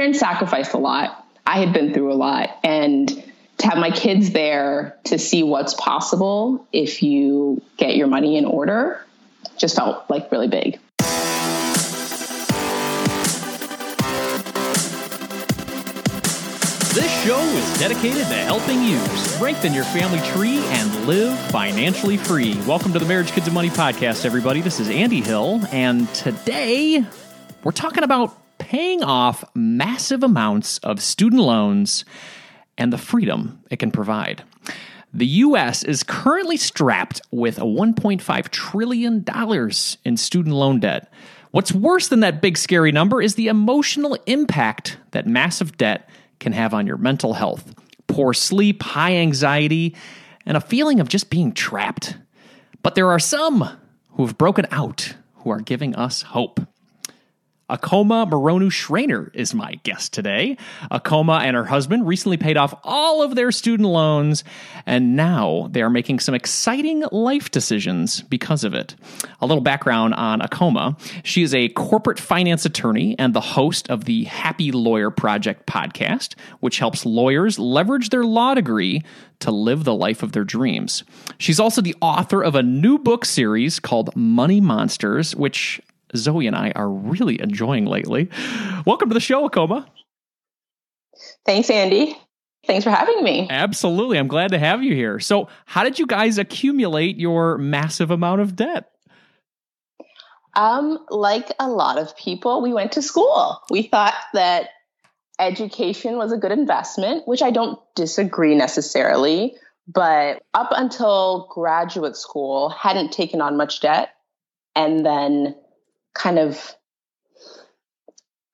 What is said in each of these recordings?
parents sacrificed a lot. I had been through a lot. And to have my kids there to see what's possible if you get your money in order just felt like really big. This show is dedicated to helping you strengthen your family tree and live financially free. Welcome to the Marriage, Kids, and Money podcast, everybody. This is Andy Hill, and today we're talking about paying off massive amounts of student loans and the freedom it can provide. The U.S. is currently strapped with $1.5 trillion in student loan debt. What's worse than that big scary number is the emotional impact that massive debt can have on your mental health. Poor sleep, high anxiety, and a feeling of just being trapped. But there are some who have broken out who are giving us hope. Okeoma Moronu Schreiner is my guest today. Okeoma and her husband recently paid off all of their student loans, and now they are making some exciting life decisions because of it. A little background on Okeoma she is a corporate finance attorney and the host of the Happy Lawyer Project podcast, which helps lawyers leverage their law degree to live the life of their dreams. She's also the author of a new book series called Money Monsters, which Zoe and I are really enjoying lately. Welcome to the show, Okeoma. Thanks, Andy. Thanks for having me. Absolutely. I'm glad to have you here. So, how did you guys accumulate your massive amount of debt? Um, like a lot of people, we went to school. We thought that education was a good investment, which I don't disagree necessarily, but up until graduate school, hadn't taken on much debt. And then kind of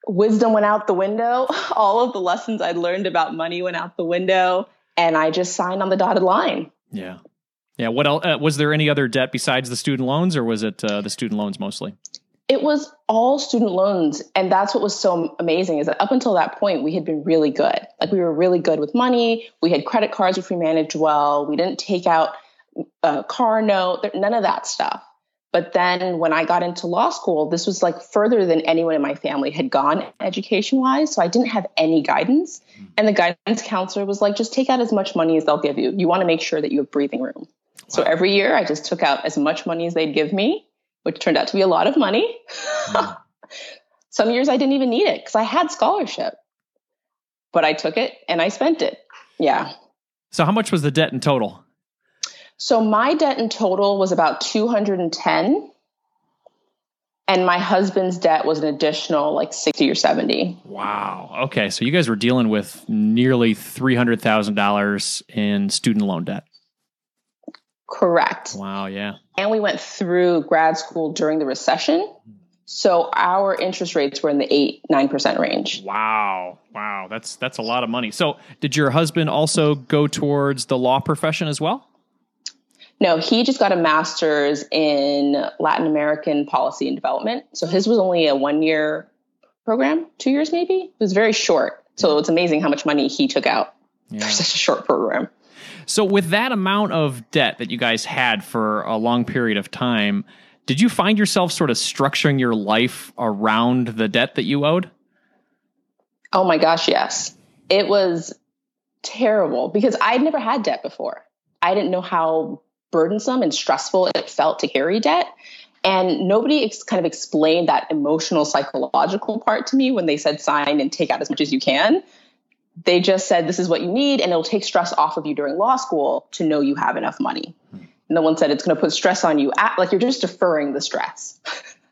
wisdom went out the window. All of the lessons I'd learned about money went out the window, and I just signed on the dotted line. Yeah. Yeah. What else? Uh, was there any other debt besides the student loans, or was it uh, the student loans mostly? It was all student loans. And that's what was so amazing is that up until that point, we had been really good. Like we were really good with money. We had credit cards which we managed well. We didn't take out a car note, none of that stuff. But then when I got into law school, this was like further than anyone in my family had gone education wise. So I didn't have any guidance. Mm-hmm. And the guidance counselor was like, just take out as much money as they'll give you. You want to make sure that you have breathing room. Wow. So every year I just took out as much money as they'd give me, which turned out to be a lot of money. Mm-hmm. Some years I didn't even need it because I had scholarship, but I took it and I spent it. Yeah. So how much was the debt in total? So my debt in total was about 210 and my husband's debt was an additional like 60 or 70. Wow. Okay, so you guys were dealing with nearly $300,000 in student loan debt. Correct. Wow, yeah. And we went through grad school during the recession. So our interest rates were in the 8 9% range. Wow. Wow, that's that's a lot of money. So, did your husband also go towards the law profession as well? No, he just got a master's in Latin American policy and development. So his was only a one year program, two years maybe. It was very short. So it's amazing how much money he took out yeah. for such a short program. So, with that amount of debt that you guys had for a long period of time, did you find yourself sort of structuring your life around the debt that you owed? Oh my gosh, yes. It was terrible because I'd never had debt before. I didn't know how burdensome and stressful it felt to carry debt. And nobody ex- kind of explained that emotional, psychological part to me when they said sign and take out as much as you can. They just said this is what you need, and it'll take stress off of you during law school to know you have enough money. Hmm. And no one said it's going to put stress on you. At, like you're just deferring the stress.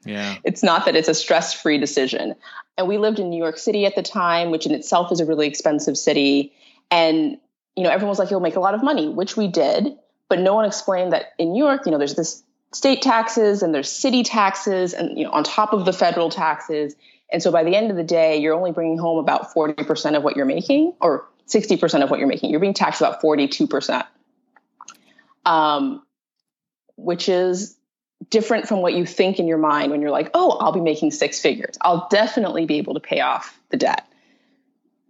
Yeah. it's not that it's a stress free decision. And we lived in New York City at the time, which in itself is a really expensive city. And, you know, everyone was like, you'll make a lot of money, which we did but no one explained that in New York, you know, there's this state taxes and there's city taxes and you know on top of the federal taxes. And so by the end of the day, you're only bringing home about 40% of what you're making or 60% of what you're making. You're being taxed about 42%. Um, which is different from what you think in your mind when you're like, oh, I'll be making six figures. I'll definitely be able to pay off the debt.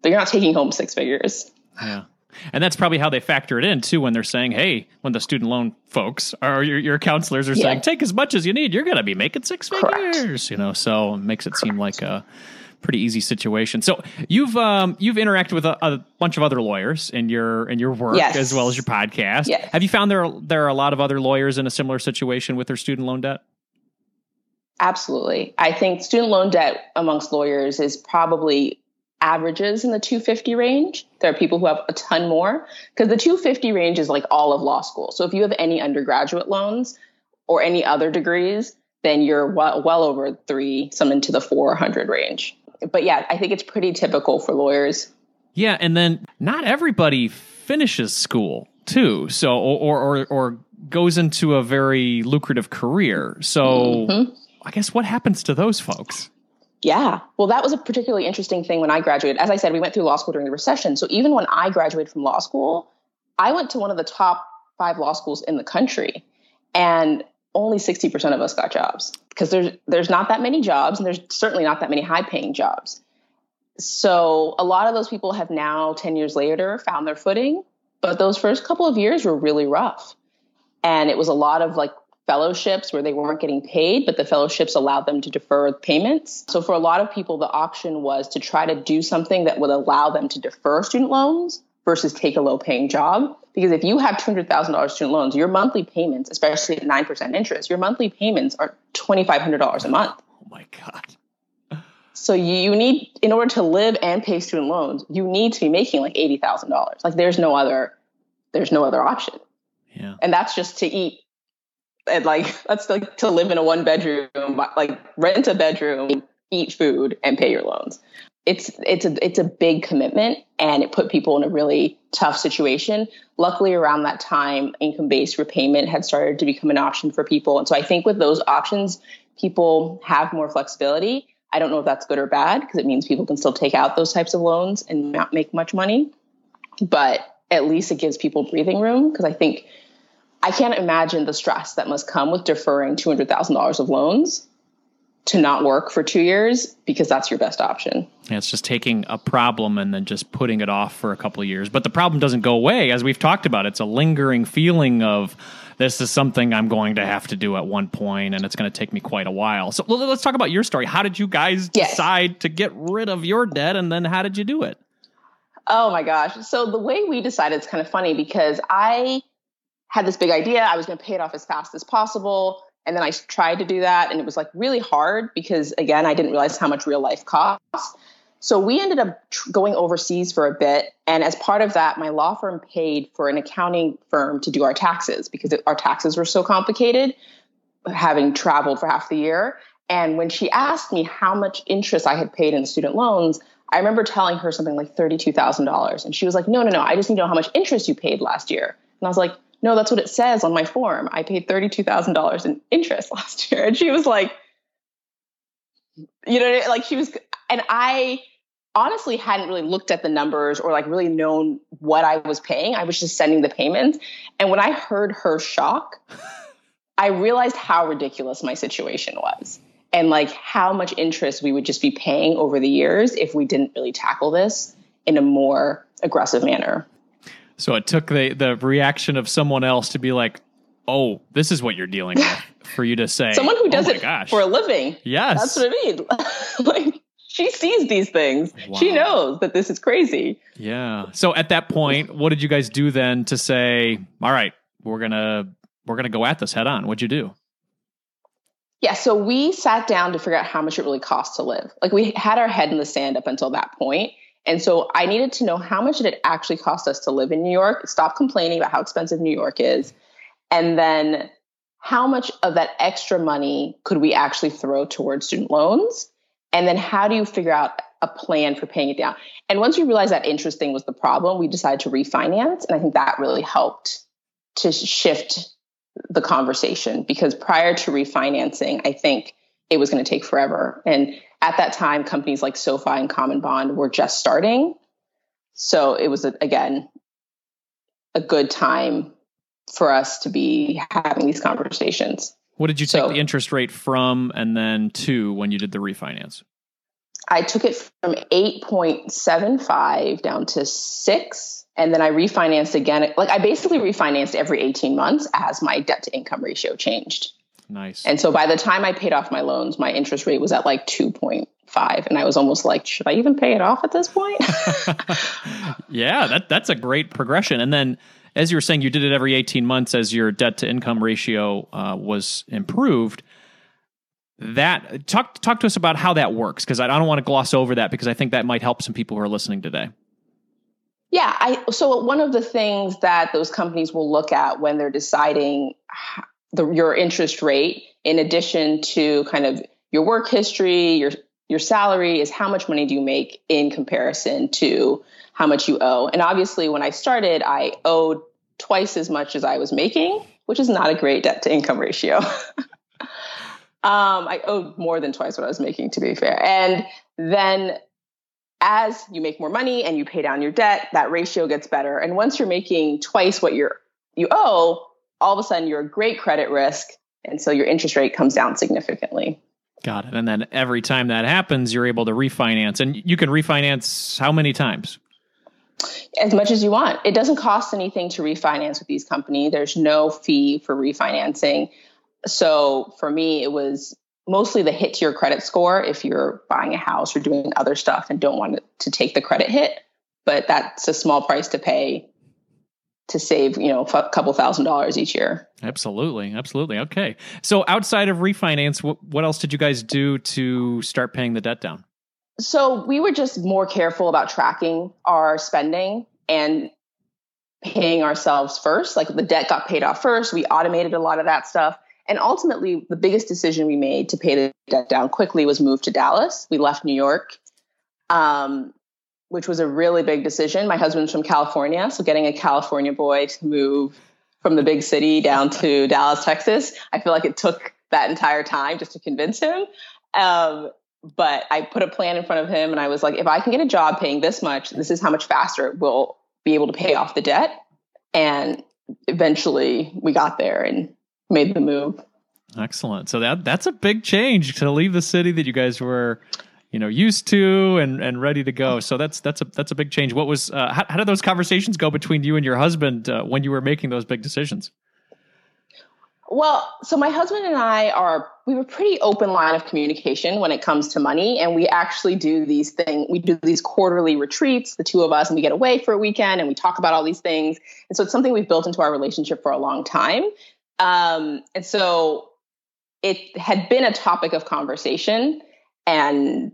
But you're not taking home six figures. Yeah. And that's probably how they factor it in too when they're saying, "Hey, when the student loan folks or your, your counselors are yeah. saying, take as much as you need, you're going to be making six Correct. figures." You know, so it makes it seem like a pretty easy situation. So you've um, you've interacted with a, a, bunch of other lawyers in your in your work yes. as well as your podcast. Yes. Have you found there are, there are a lot of other lawyers in a similar situation with their student loan debt? Absolutely. I think student loan debt amongst lawyers is probably averages in the 250 range. There are people who have a ton more because the 250 range is like all of law school. So if you have any undergraduate loans or any other degrees, then you're well, well over three, some into the 400 range. But yeah, I think it's pretty typical for lawyers. Yeah, and then not everybody finishes school too. So or or or goes into a very lucrative career. So mm-hmm. I guess what happens to those folks? Yeah. Well, that was a particularly interesting thing when I graduated. As I said, we went through law school during the recession. So even when I graduated from law school, I went to one of the top five law schools in the country. And only 60% of us got jobs because there's there's not that many jobs and there's certainly not that many high paying jobs. So a lot of those people have now 10 years later found their footing, but those first couple of years were really rough. And it was a lot of like fellowships where they weren't getting paid, but the fellowships allowed them to defer payments. So for a lot of people, the option was to try to do something that would allow them to defer student loans versus take a low paying job. Because if you have $200,000 student loans, your monthly payments, especially at 9% interest, your monthly payments are $2,500 a month. Oh my God. So you need, in order to live and pay student loans, you need to be making like $80,000. Like there's no other, there's no other option. Yeah. And that's just to eat and like that's like to live in a one bedroom, like rent a bedroom, eat food, and pay your loans. It's it's a it's a big commitment, and it put people in a really tough situation. Luckily, around that time, income based repayment had started to become an option for people, and so I think with those options, people have more flexibility. I don't know if that's good or bad because it means people can still take out those types of loans and not make much money, but at least it gives people breathing room because I think I can't imagine the stress that must come with deferring $200,000 of loans to not work for two years because that's your best option. Yeah, it's just taking a problem and then just putting it off for a couple of years. But the problem doesn't go away, as we've talked about. It's a lingering feeling of this is something I'm going to have to do at one point, and it's going to take me quite a while. So let's talk about your story. How did you guys yes. decide to get rid of your debt, and then how did you do it? Oh my gosh! So the way we decided is kind of funny because I had this big idea. I was going to pay it off as fast as possible. And then I tried to do that. And it was like really hard because, again, I didn't realize how much real life costs. So we ended up tr- going overseas for a bit. And as part of that, my law firm paid for an accounting firm to do our taxes because it, our taxes were so complicated, having traveled for half the year. And when she asked me how much interest I had paid in student loans, I remember telling her something like $32,000. And she was like, no, no, no, I just need to know how much interest you paid last year. And I was like, no, that's what it says on my form. I paid $32,000 in interest last year. And she was like, you know, like she was, and I honestly hadn't really looked at the numbers or like really known what I was paying. I was just sending the payments. And when I heard her shock, I realized how ridiculous my situation was and like how much interest we would just be paying over the years if we didn't really tackle this in a more aggressive manner. So it took the the reaction of someone else to be like, "Oh, this is what you're dealing with," for you to say, "Someone who oh does oh it gosh. for a living." Yes, that's what I mean. like she sees these things. Wow. She knows that this is crazy. Yeah. So at that point, what did you guys do then to say, "All right, we're gonna we're gonna go at this head on"? What'd you do? Yeah, so we sat down to figure out how much it really costs to live. Like we had our head in the sand up until that point, and so I needed to know how much did it actually cost us to live in New York, stop complaining about how expensive New York is, and then how much of that extra money could we actually throw towards student loans? And then how do you figure out a plan for paying it down? And once we realized that interest thing was the problem, we decided to refinance. And I think that really helped to shift the conversation because prior to refinancing, I think it was going to take forever. And at that time, companies like SoFi and CommonBond were just starting. So it was, again, a good time for us to be having these conversations. What did you take so, the interest rate from and then to when you did the refinance? I took it from 8.75 down to 6 and then I refinanced again. Like I basically refinanced every 18 months as my debt to income ratio changed. Nice. And so by the time I paid off my loans, my interest rate was at like 2.5. And I was almost like, should I even pay it off at this point? yeah, that, that's a great progression. And then, as you were saying, you did it every 18 months as your debt to income ratio uh, was improved. That talk talk to us about how that works because I don't want to gloss over that because I think that might help some people who are listening today. Yeah, I so one of the things that those companies will look at when they're deciding the, your interest rate, in addition to kind of your work history, your your salary, is how much money do you make in comparison to how much you owe. And obviously, when I started, I owed twice as much as I was making, which is not a great debt to income ratio. um, I owed more than twice what I was making, to be fair. And then as you make more money and you pay down your debt, that ratio gets better. And once you're making twice what you're you owe, all of a sudden you're a great credit risk. And so your interest rate comes down significantly. Got it. And then every time that happens, you're able to refinance. And you can refinance how many times? As much as you want. It doesn't cost anything to refinance with these companies. There's no fee for refinancing. So for me, it was mostly the hit to your credit score if you're buying a house or doing other stuff and don't want to take the credit hit. But that's a small price to pay to save, you know, a couple thousand dollars each year. Absolutely. Absolutely. Okay. So outside of refinance, what, what else did you guys do to start paying the debt down? So we were just more careful about tracking our spending and paying ourselves first. Like the debt got paid off first. We automated a lot of that stuff. And ultimately, the biggest decision we made to pay the debt down quickly was move to Dallas. We left New York, um, which was a really big decision. My husband's from California, so getting a California boy to move from the big city down to Dallas, Texas, I feel like it took that entire time just to convince him. Um, but I put a plan in front of him and I was like, if I can get a job paying this much, this is how much faster we'll be able to pay off the debt. And eventually we got there and made the move. Excellent. So that that's a big change to leave the city that you guys were, you know, used to and and ready to go. So that's that's a that's a big change. What was uh, how, how did those conversations go between you and your husband uh, when you were making those big decisions? Well, so my husband and I are we have a pretty open line of communication when it comes to money, and we actually do these things. We do these quarterly retreats, the two of us, and we get away for a weekend and we talk about all these things. And so it's something we've built into our relationship for a long time. Um, and so it had been a topic of conversation, and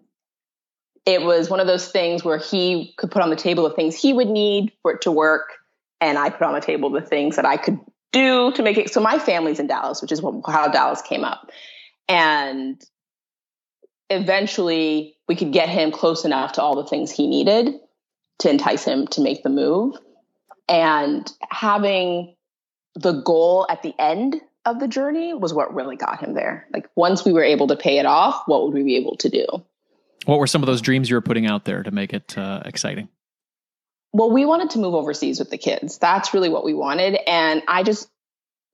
it was one of those things where he could put on the table the things he would need for it to work, and I put on the table the things that I could do to make it so my family's in Dallas, which is how Dallas came up. And eventually we could get him close enough to all the things he needed to entice him to make the move. And having the goal at the end of the journey was what really got him there. Like once we were able to pay it off, what would we be able to do? What were some of those dreams you were putting out there to make it uh, exciting? well, we wanted to move overseas with the kids. That's really what we wanted. And I just,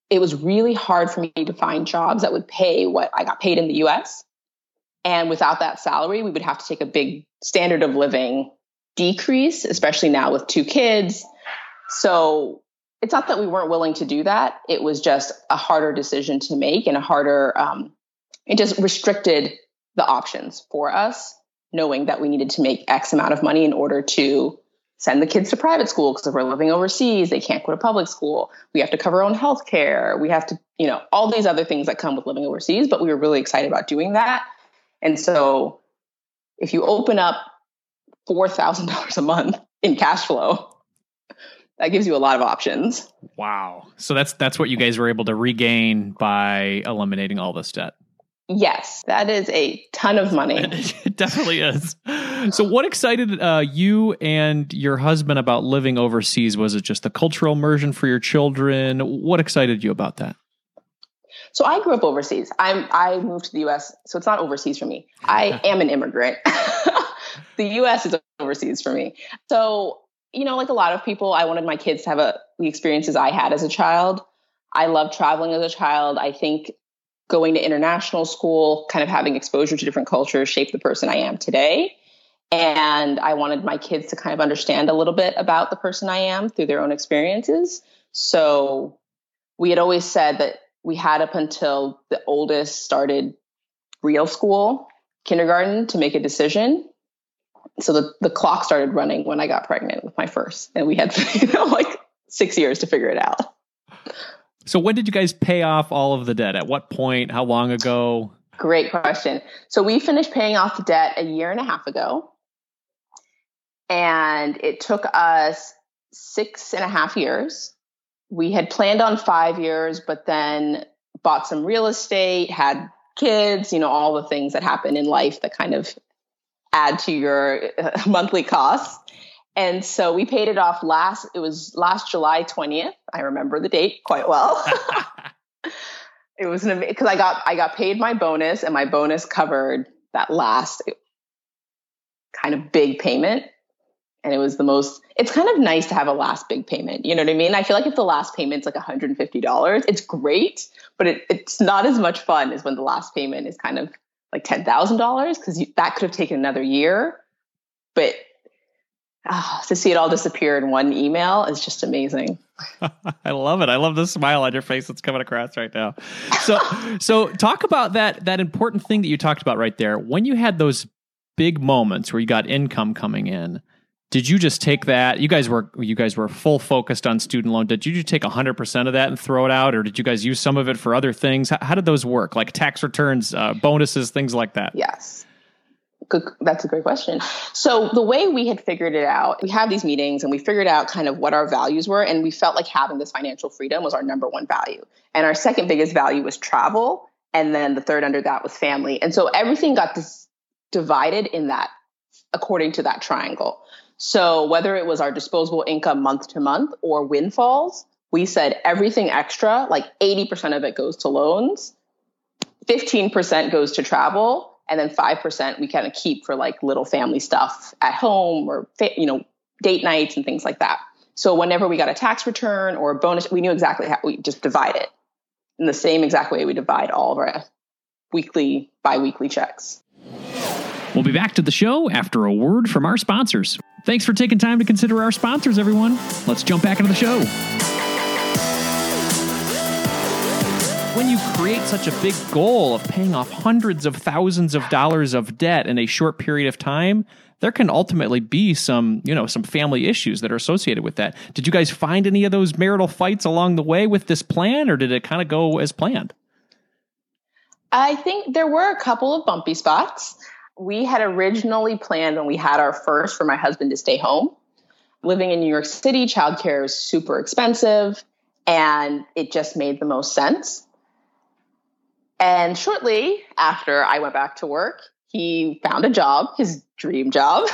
it was really hard for me to find jobs that would pay what I got paid in the US. And without that salary, we would have to take a big standard of living decrease, especially now with two kids. So it's not that we weren't willing to do that. It was just a harder decision to make and a harder, um, it just restricted the options for us, knowing that we needed to make X amount of money in order to send the kids to private school because if we're living overseas, they can't go to public school. We have to cover our own health care. We have to, you know, all these other things that come with living overseas. But we were really excited about doing that. And so if you open up $4,000 a month in cash flow, that gives you a lot of options. Wow. So that's that's what you guys were able to regain by eliminating all this debt. Yes, that is a ton of money. it definitely is. So, what excited uh, you and your husband about living overseas? Was it just the cultural immersion for your children? What excited you about that? So, I grew up overseas. I'm I moved to the U.S., so it's not overseas for me. I am an immigrant. the U.S. is overseas for me. So, you know, like a lot of people, I wanted my kids to have a, the experiences I had as a child. I love traveling as a child. I think going to international school, kind of having exposure to different cultures shaped the person I am today. And I wanted my kids to kind of understand a little bit about the person I am through their own experiences. So we had always said that we had up until the oldest started real school, kindergarten, to make a decision. So the, the clock started running when I got pregnant with my first, and we had you know, like six years to figure it out. So when did you guys pay off all of the debt? At what point? How long ago? Great question. So we finished paying off the debt a year and a half ago. And it took us six and a half years. We had planned on five years, but then bought some real estate, had kids, you know, all the things that happen in life that kind of add to your uh, monthly costs. And so we paid it off last, it was last July 20th. I remember the date quite well. it was an because I got I got paid my bonus and my bonus covered that last kind of big payment. And it was the most it's kind of nice to have a last big payment. You know what I mean? I feel like if the last payment's like $150, it's great, but it, it's not as much fun as when the last payment is kind of like $10,000 because that could have taken another year. But oh, to see it all disappear in one email is just amazing. I love it. I love the smile on your face that's coming across right now. So, so talk about that that important thing that you talked about right there. When you had those big moments where you got income coming in, did you just take that? You guys were you guys were full focused on student loan. Did you just take hundred percent of that and throw it out, or did you guys use some of it for other things? How, how did those work? Like tax returns, uh, bonuses, things like that. Yes. Good, that's a great question. So the way we had figured it out, we have these meetings and we figured out kind of what our values were, and we felt like having this financial freedom was our number one value, and our second biggest value was travel, and then the third under that was family, and so everything got this divided in that according to that triangle. So whether it was our disposable income month to month or windfalls, we said everything extra, like 80% of it goes to loans, 15% goes to travel, and then 5% we kind of keep for like little family stuff at home or you know date nights and things like that. So whenever we got a tax return or a bonus we knew exactly how we just divide it. In the same exact way we divide all of our weekly bi-weekly checks. We'll be back to the show after a word from our sponsors. Thanks for taking time to consider our sponsors everyone. Let's jump back into the show when you create such a big goal of paying off hundreds of thousands of dollars of debt in a short period of time, there can ultimately be some, you know, some family issues that are associated with that. Did you guys find any of those marital fights along the way with this plan or did it kind of go as planned? I think there were a couple of bumpy spots. We had originally planned when we had our first for my husband to stay home. Living in New York City, childcare is super expensive and it just made the most sense. And shortly after I went back to work, he found a job, his dream job.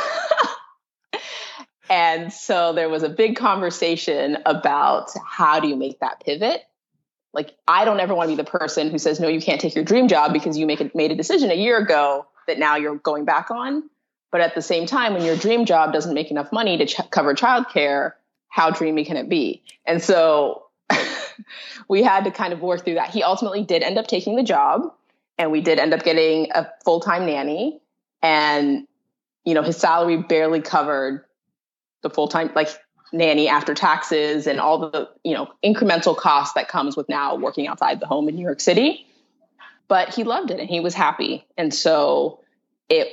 and so there was a big conversation about how do you make that pivot? Like, I don't ever want to be the person who says, no, you can't take your dream job because you make a, made a decision a year ago that now you're going back on. But at the same time, when your dream job doesn't make enough money to ch- cover childcare, how dreamy can it be? And so we had to kind of work through that. He ultimately did end up taking the job, and we did end up getting a full time nanny. And, you know, his salary barely covered the full time, like, nanny after taxes and all the, you know, incremental costs that comes with now working outside the home in New York City. But he loved it and he was happy. And so it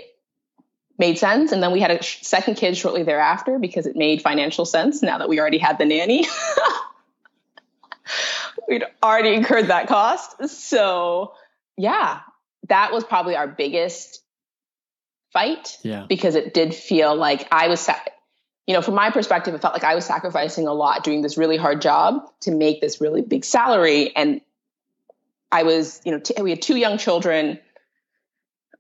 made sense. And then we had a second kid shortly thereafter because it made financial sense now that we already had the nanny. we'd already incurred that cost. So, yeah, that was probably our biggest fight. Yeah. Because it did feel like I was, you know, from my perspective, it felt like I was sacrificing a lot doing this really hard job to make this really big salary. And I was, you know, t- we had two young children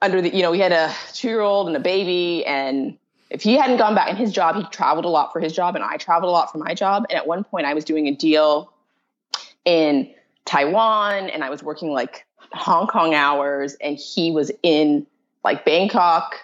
under the, you know, we had a two year old and a baby. And if he hadn't gone back in his job, he traveled a lot for his job and I traveled a lot for my job. And at one point I was doing a deal in Taiwan and I was working like Hong Kong hours and he was in like Bangkok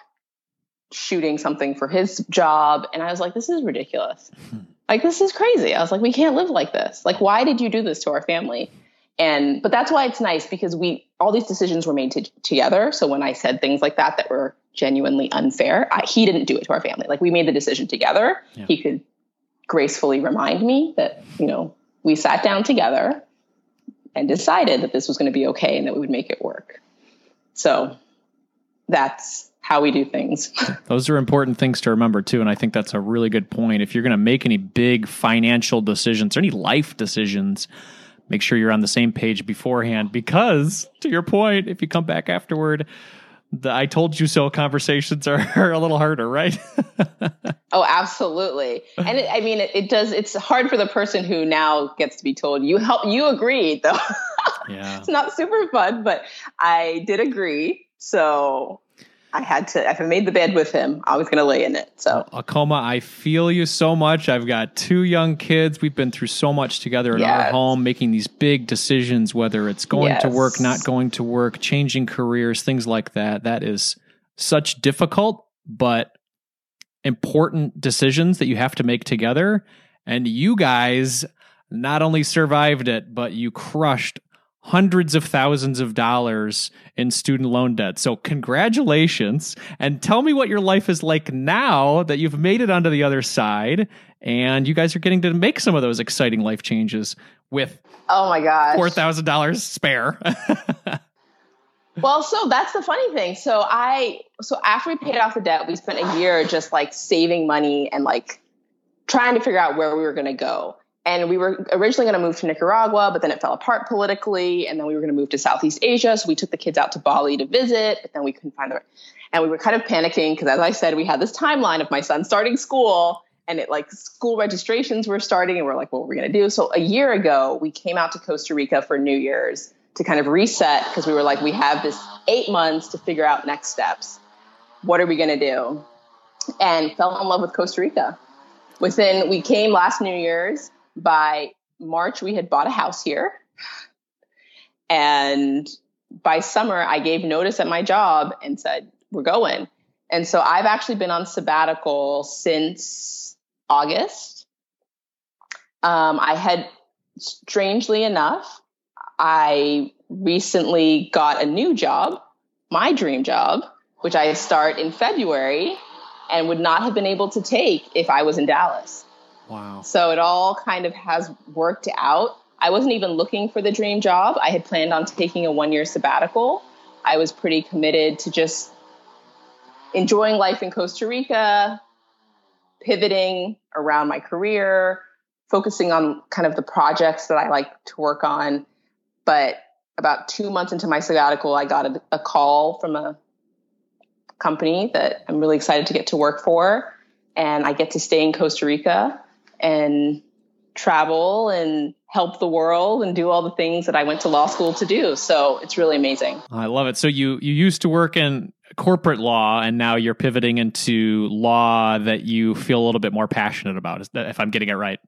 shooting something for his job and I was like this is ridiculous. like this is crazy. I was like we can't live like this. Like why did you do this to our family? And but that's why it's nice because we all these decisions were made to, together. So when I said things like that that were genuinely unfair, I, he didn't do it to our family. Like we made the decision together. Yeah. He could gracefully remind me that, you know, we sat down together and decided that this was going to be okay and that we would make it work. So that's how we do things. Those are important things to remember too. And I think that's a really good point. If you're going to make any big financial decisions or any life decisions, make sure you're on the same page beforehand because to your point, if you come back afterward, the I told you so conversations are, are a little harder, right? oh, absolutely. And it, I mean, it, it, does, it's hard for the person who now gets to be told you help, you agreed though. yeah. It's not super fun, but I did agree. So I had to, if I made the bed with him, I was going to lay in it. So, Okeoma, I feel you so much. I've got two young kids. We've been through so much together in yes. our home, making these big decisions, whether it's going yes. to work, not going to work, changing careers, things like that. That is such difficult, but important decisions that you have to make together. And you guys not only survived it, but you crushed hundreds of thousands of dollars in student loan debt. So, congratulations. And tell me what your life is like now that you've made it onto the other side and you guys are getting to make some of those exciting life changes with oh my god $4000 spare well so that's the funny thing so i so after we paid off the debt we spent a year just like saving money and like trying to figure out where we were going to go and we were originally going to move to Nicaragua, but then it fell apart politically. And then we were going to move to Southeast Asia. So we took the kids out to Bali to visit, but then we couldn't find the. And we were kind of panicking because, as I said, we had this timeline of my son starting school and it like school registrations were starting. And we're like, what were we going to do? So a year ago, we came out to Costa Rica for New Year's to kind of reset because we were like, we have this eight months to figure out next steps. What are we going to do? And fell in love with Costa Rica. Within, we came last New Year's by March, we had bought a house here. And by summer, I gave notice at my job and said, We're going. And so I've actually been on sabbatical since August. Um, I had, strangely enough, I recently got a new job, my dream job, which I start in February and would not have been able to take if I was in Dallas. Wow. So it all kind of has worked out. I wasn't even looking for the dream job. I had planned on taking a one year sabbatical. I was pretty committed to just enjoying life in Costa Rica, pivoting around my career, focusing on kind of the projects that I like to work on. But about two months into my sabbatical, I got a, a call from a company that I'm really excited to get to work for. And I get to stay in Costa Rica and travel and help the world and do all the things that I went to law school to do. So it's really amazing. I love it. So you you used to work in corporate law and now you're pivoting into law that you feel a little bit more passionate about if I'm getting it right.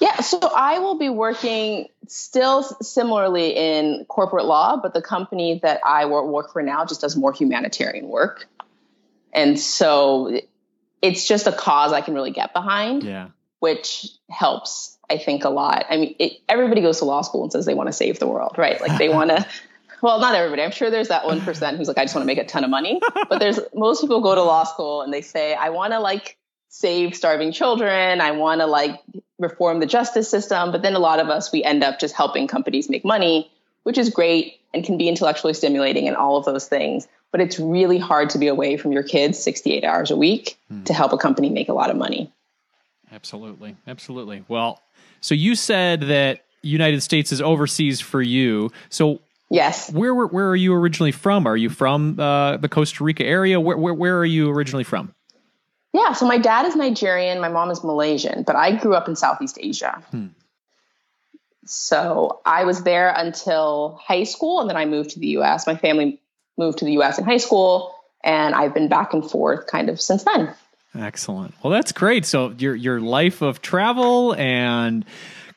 Yeah, so I will be working still similarly in corporate law, but the company that I work for now just does more humanitarian work. And so it's just a cause I can really get behind. Yeah which helps, I think, a lot. I mean, it, everybody goes to law school and says they want to save the world, right? Like they want to. well, not everybody. I'm sure there's that one percent who's like, I just want to make a ton of money. But there's most people go to law school and they say, I want to like save starving children. I want to like reform the justice system. But then a lot of us, we end up just helping companies make money, which is great and can be intellectually stimulating and all of those things. But it's really hard to be away from your kids 68 hours a week mm. to help a company make a lot of money. Absolutely. Absolutely. Well, so you said that United States is overseas for you. So yes, where where, where are you originally from? Are you from uh, the Costa Rica area? Where, where where are you originally from? Yeah, so my dad is Nigerian, my mom is Malaysian, but I grew up in Southeast Asia. Hmm. So I was there until high school, and then I moved to the U.S. My family moved to the U.S. in high school, and I've been back and forth kind of since then. Excellent. Well, that's great. So your your life of travel and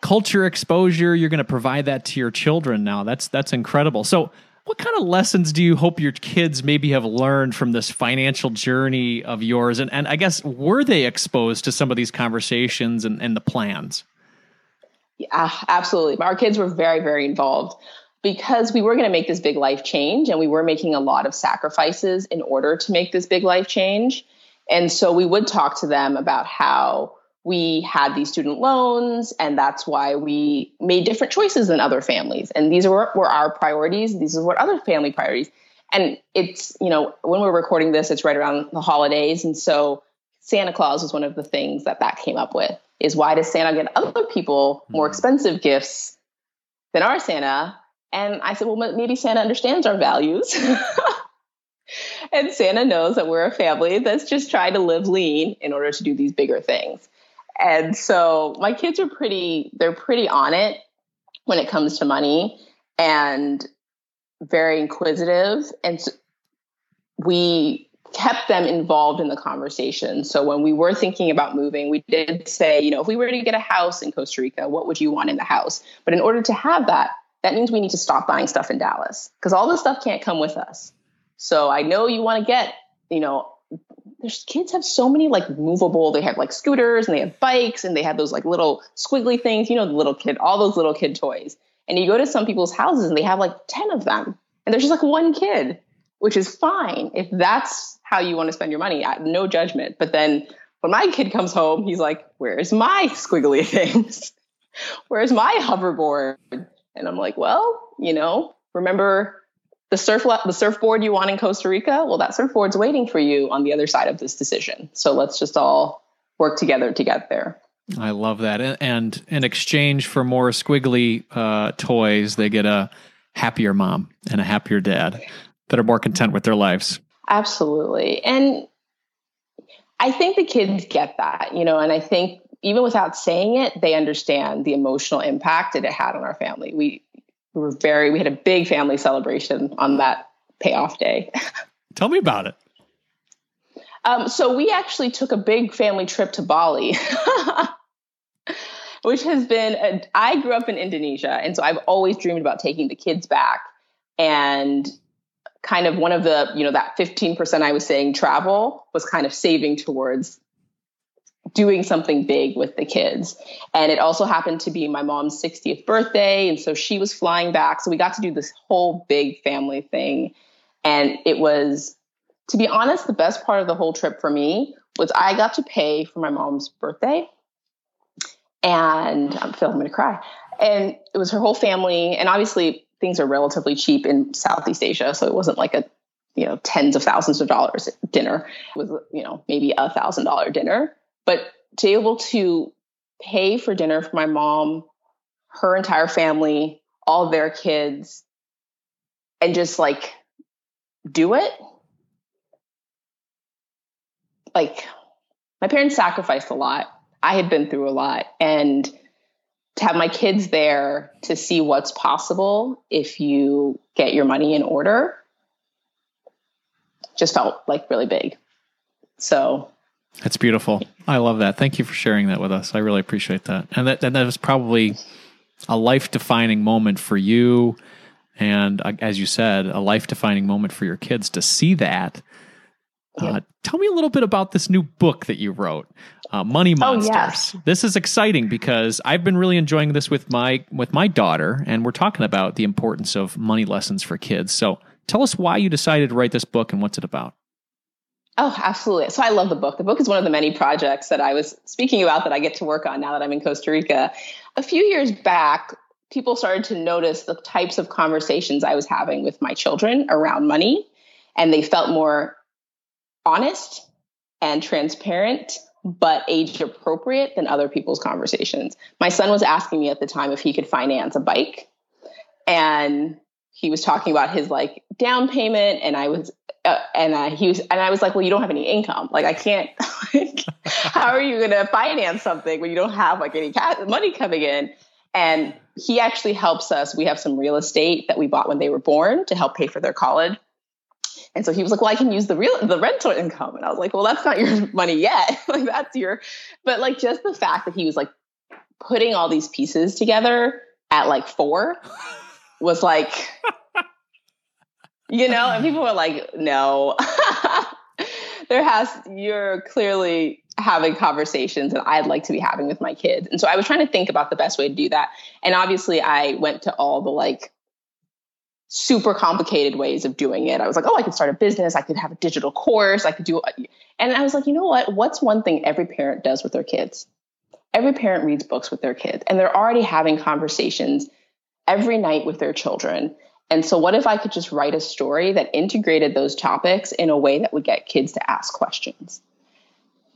culture exposure, you're going to provide that to your children now. That's that's incredible. So what kind of lessons do you hope your kids maybe have learned from this financial journey of yours? And, and I guess, were they exposed to some of these conversations and, and the plans? Yeah, absolutely. Our kids were very, very involved because we were going to make this big life change and we were making a lot of sacrifices in order to make this big life change. And so we would talk to them about how we had these student loans and that's why we made different choices than other families. And these were, were our priorities. These are what other family priorities. And it's you know when we're recording this it's right around the holidays. And so santa claus was one of the things that that came up with is why does santa get other people more mm-hmm. expensive gifts than our santa? And i said well maybe santa understands our values and santa knows that we're a family that's just trying to live lean in order to do these bigger things. And so my kids are pretty they're pretty on it when it comes to money and very inquisitive. And so we kept them involved in the conversation. So when we were thinking about moving we did say you know if we were to get a house in costa rica what would you want in the house? But in order to have that that means we need to stop buying stuff in dallas because all this stuff can't come with us so i know you want to get you know there's kids have so many like movable they have like scooters and they have bikes and they have those like little squiggly things you know the little kid all those little kid toys. And you go to some people's houses and they have like 10 of them. And there's just like one kid which is fine if that's how you want to spend your money no judgment. But then when my kid comes home he's like where's my squiggly things? Where's my hoverboard? And i'm like well you know remember the surf the surfboard you want in Costa Rica, well, that surfboard's waiting for you on the other side of this decision. So let's just all work together to get there. I love that. And in exchange for more squiggly uh, toys, they get a happier mom and a happier dad that are more content with their lives. Absolutely. And I think the kids get that, you know, and I think even without saying it, they understand the emotional impact that it had on our family. We we were very we had a big family celebration on that payoff day. Tell me about it. Um, so we actually took a big family trip to Bali, which has been. A, I grew up in Indonesia, and so I've always dreamed about taking the kids back. And kind of one of the, you know, that fifteen percent I was saying travel was kind of saving towards doing something big with the kids. And it also happened to be my mom's 60th birthday. And so she was flying back. So we got to do this whole big family thing. And it was, to be honest, the best part of the whole trip for me was I got to pay for my mom's birthday. And I'm feeling going to cry. And it was her whole family. And obviously, things are relatively cheap in Southeast Asia. So it wasn't like a you know tens of thousands of dollars dinner it was you know maybe a thousand dollar dinner but to be able to pay for dinner for my mom, her entire family, all their kids, and just like do it. Like my parents sacrificed a lot. I had been through a lot. And to have my kids there to see what's possible if you get your money in order just felt like really big. So that's beautiful. I love that. Thank you for sharing that with us. I really appreciate that. And that and that was probably a life defining moment for you and uh, as you said, a life defining moment for your kids to see that. Uh, yeah. Tell me a little bit about this new book that you wrote, uh, Money Monsters. Oh, yes. This is exciting because I've been really enjoying this with my with my daughter, and we're talking about the importance of money lessons for kids. So, tell us why you decided to write this book and what's it about. Oh, absolutely. So I love the book. The book is one of the many projects that I was speaking about that I get to work on now that I'm in Costa Rica. A few years back, people started to notice the types of conversations I was having with my children around money, and they felt more honest and transparent, but age appropriate than other people's conversations. My son was asking me at the time if he could finance a bike. And he was talking about his like down payment and I was uh, and uh, he was and I was like, well, you don't have any income. Like I can't. Like, how are you going to finance something when you don't have like any money coming in? And he actually helps us. We have some real estate that we bought when they were born to help pay for their college. And so he was like, "Well, I can use the real the rental income." And I was like, "Well, that's not your money yet. like that's your." But like just the fact that he was like putting all these pieces together at like four was like you know, and people were like, no. there has you're clearly having conversations that I'd like to be having with my kids. And so I was trying to think about the best way to do that. And obviously I went to all the like super complicated ways of doing it. I was like, oh, I could start a business, I could have a digital course, I could do and I was like, you know what? What's one thing every parent does with their kids? every parent reads books with their kids and they're already having conversations every night with their children. And so, what if I could just write a story that integrated those topics in a way that would get kids to ask questions?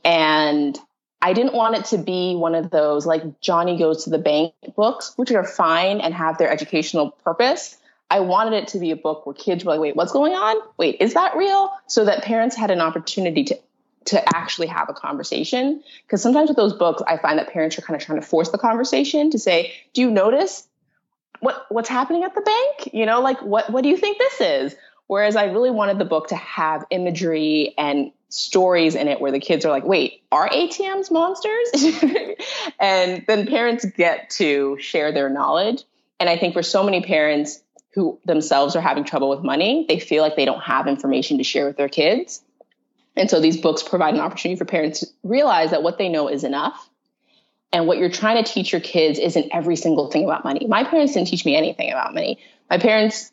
And I didn't want it to be one of those like Johnny Goes to the Bank books, which are fine and have their educational purpose. I wanted it to be a book where kids were like, wait, what's going on? Wait, is that real? So that parents had an opportunity to to actually have a conversation. Because sometimes with those books, I find that parents are kind of trying to force the conversation to say, do you notice what what's happening at the bank? You know, like what what do you think this is? Whereas I really wanted the book to have imagery and stories in it where the kids are like, wait, are ATMs monsters? and then parents get to share their knowledge. And I think for so many parents who themselves are having trouble with money, they feel like they don't have information to share with their kids. And so these books provide an opportunity for parents to realize that what they know is enough. And what you're trying to teach your kids isn't every single thing about money. My parents didn't teach me anything about money. My parents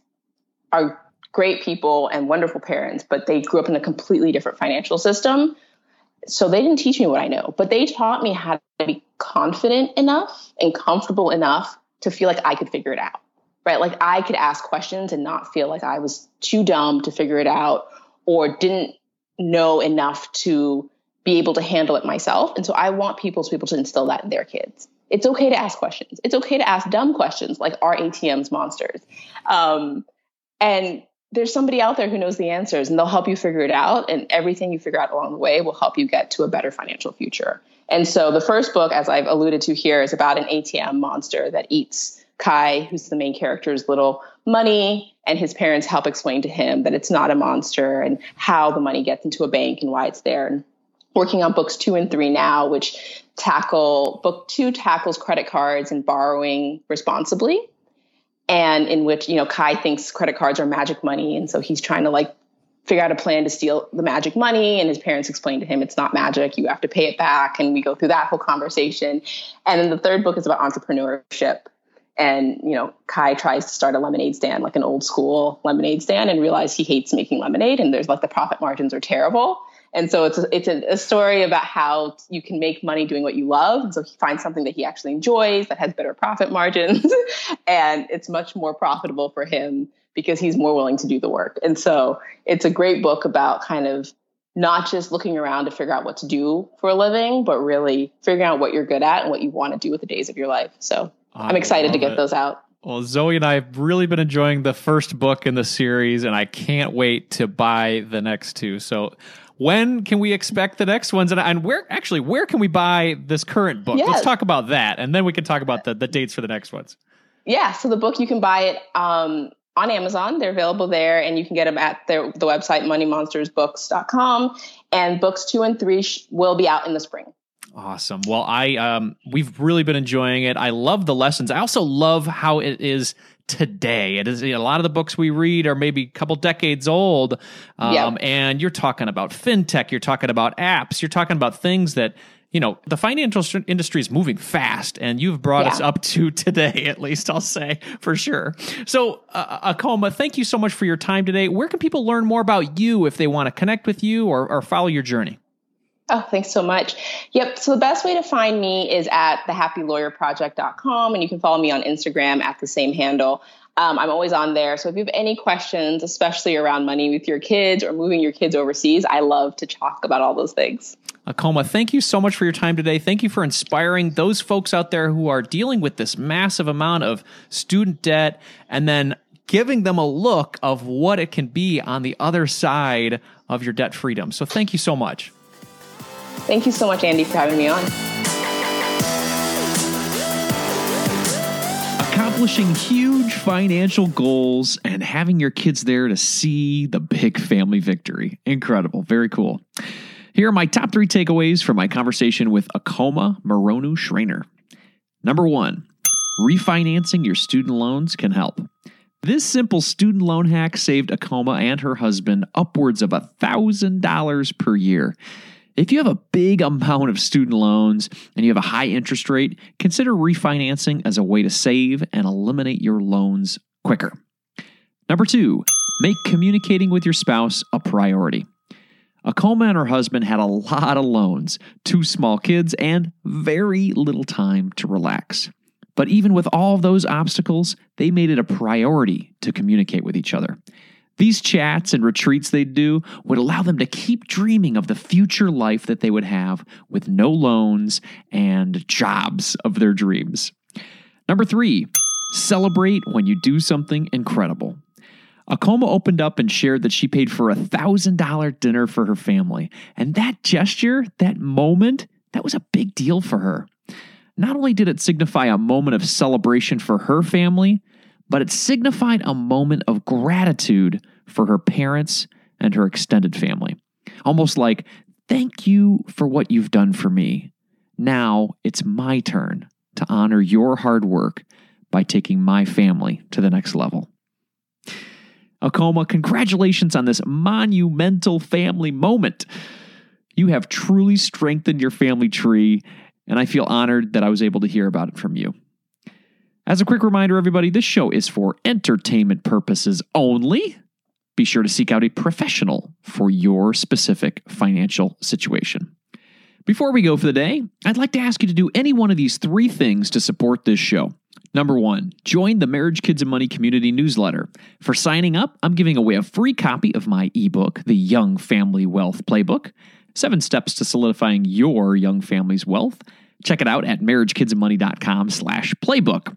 are great people and wonderful parents, but they grew up in a completely different financial system. So they didn't teach me what I know, but they taught me how to be confident enough and comfortable enough to feel like I could figure it out. Right? Like I could ask questions and not feel like I was too dumb to figure it out or didn't know enough to be able to handle it myself. And so I want people to be able to instill that in their kids. It's okay to ask questions. It's okay to ask dumb questions like are ATMs monsters? Um, and there's somebody out there who knows the answers and they'll help you figure it out. And everything you figure out along the way will help you get to a better financial future. And so the first book, as I've alluded to here, is about an ATM monster that eats Kai, who's the main character's little money, and his parents help explain to him that it's not a monster and how the money gets into a bank and why it's there. And working on books two and three now, which tackle book two tackles credit cards and borrowing responsibly. And in which, you know, Kai thinks credit cards are magic money. And so he's trying to like figure out a plan to steal the magic money. And his parents explain to him it's not magic, you have to pay it back. And we go through that whole conversation. And then the third book is about entrepreneurship and you know kai tries to start a lemonade stand like an old school lemonade stand and realize he hates making lemonade and there's like the profit margins are terrible and so it's a, it's a, story about how you can make money doing what you love and so he finds something that he actually enjoys that has better profit margins and it's much more profitable for him because he's more willing to do the work and so it's a great book about kind of not just looking around to figure out what to do for a living but really figuring out what you're good at and what you want to do with the days of your life so I'm excited to get it. those out. Well, Zoe and I have really been enjoying the first book in the series, and I can't wait to buy the next two. So, when can we expect the next ones? And, and where actually, where can we buy this current book? Yes. Let's talk about that, and then we can talk about the, the dates for the next ones. Yeah, so the book you can buy it um, on Amazon. They're available there, and you can get them at their, the website moneymonstersbooks.com. And books two and three sh- will be out in the spring. Awesome. Well, I um we've really been enjoying it. I love the lessons. I also love how it is today. It is you know, a lot of the books we read are maybe a couple decades old. Um, yep. and you're talking about fintech, you're talking about apps, you're talking about things that you know the financial industry is moving fast and you've brought yeah. us up to today at least i'll say for sure so uh, Okeoma thank you so much for your time today where can people learn more about you if they want to connect with you or, or follow your journey Oh, thanks so much. Yep. So the best way to find me is at thehappylawyerproject.com, and you can follow me on Instagram at the same handle. Um, I'm always on there. So if you have any questions, especially around money with your kids or moving your kids overseas, I love to talk about all those things. Okeoma, thank you so much for your time today. Thank you for inspiring those folks out there who are dealing with this massive amount of student debt and then giving them a look of what it can be on the other side of your debt freedom. So thank you so much. Thank you so much, Andy, for having me on. Accomplishing huge financial goals and having your kids there to see the big family victory. Incredible. Very cool. Here are my top three takeaways from my conversation with Okeoma Moronu Schreiner. Number one, refinancing your student loans can help. This simple student loan hack saved Okeoma and her husband upwards of $1,000 per year. If you have a big amount of student loans and you have a high interest rate, consider refinancing as a way to save and eliminate your loans quicker. Number two, make communicating with your spouse a priority. Okeoma and her husband had a lot of loans, two small kids, and very little time to relax. But even with all those obstacles, they made it a priority to communicate with each other. These chats and retreats they'd do would allow them to keep dreaming of the future life that they would have with no loans and jobs of their dreams. Number three, celebrate when you do something incredible. Okeoma opened up and shared that she paid for a $1,000 dinner for her family. And that gesture, that moment, that was a big deal for her. Not only did it signify a moment of celebration for her family, but it signified a moment of gratitude for her parents and her extended family. Almost like, thank you for what you've done for me. Now it's my turn to honor your hard work by taking my family to the next level. Okeoma, congratulations on this monumental family moment. You have truly strengthened your family tree, and I feel honored that I was able to hear about it from you. As a quick reminder, everybody, this show is for entertainment purposes only. Be sure to seek out a professional for your specific financial situation. Before we go for the day, I'd like to ask you to do any one of these three things to support this show. Number one, join the Marriage, Kids, and Money community newsletter. For signing up, I'm giving away a free copy of my ebook, The Young Family Wealth Playbook Seven Steps to Solidifying Your Young Family's Wealth. Check it out at marriagekidsandmoney.com slash playbook.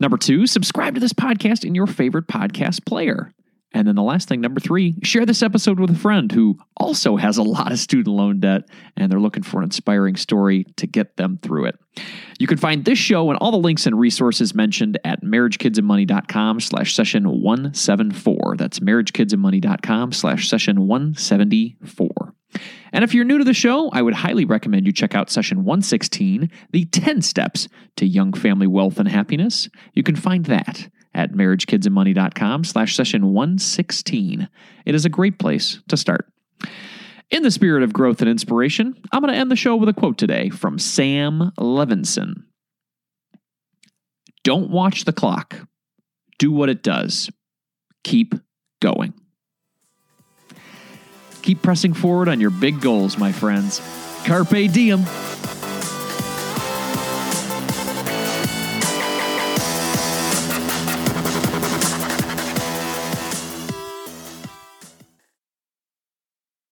Number two, subscribe to this podcast in your favorite podcast player. And then the last thing, number three, share this episode with a friend who also has a lot of student loan debt and they're looking for an inspiring story to get them through it. You can find this show and all the links and resources mentioned at marriagekidsandmoney.com slash session 174. That's marriagekidsandmoney.com slash session 174. And if you're new to the show, I would highly recommend you check out session 116, the 10 steps to young family wealth and happiness. You can find that at marriagekidsandmoney.com slash session 116. It is a great place to start. In the spirit of growth and inspiration, I'm going to end the show with a quote today from Sam Levenson. Don't watch the clock. Do what it does. Keep going. Keep pressing forward on your big goals, my friends. Carpe diem.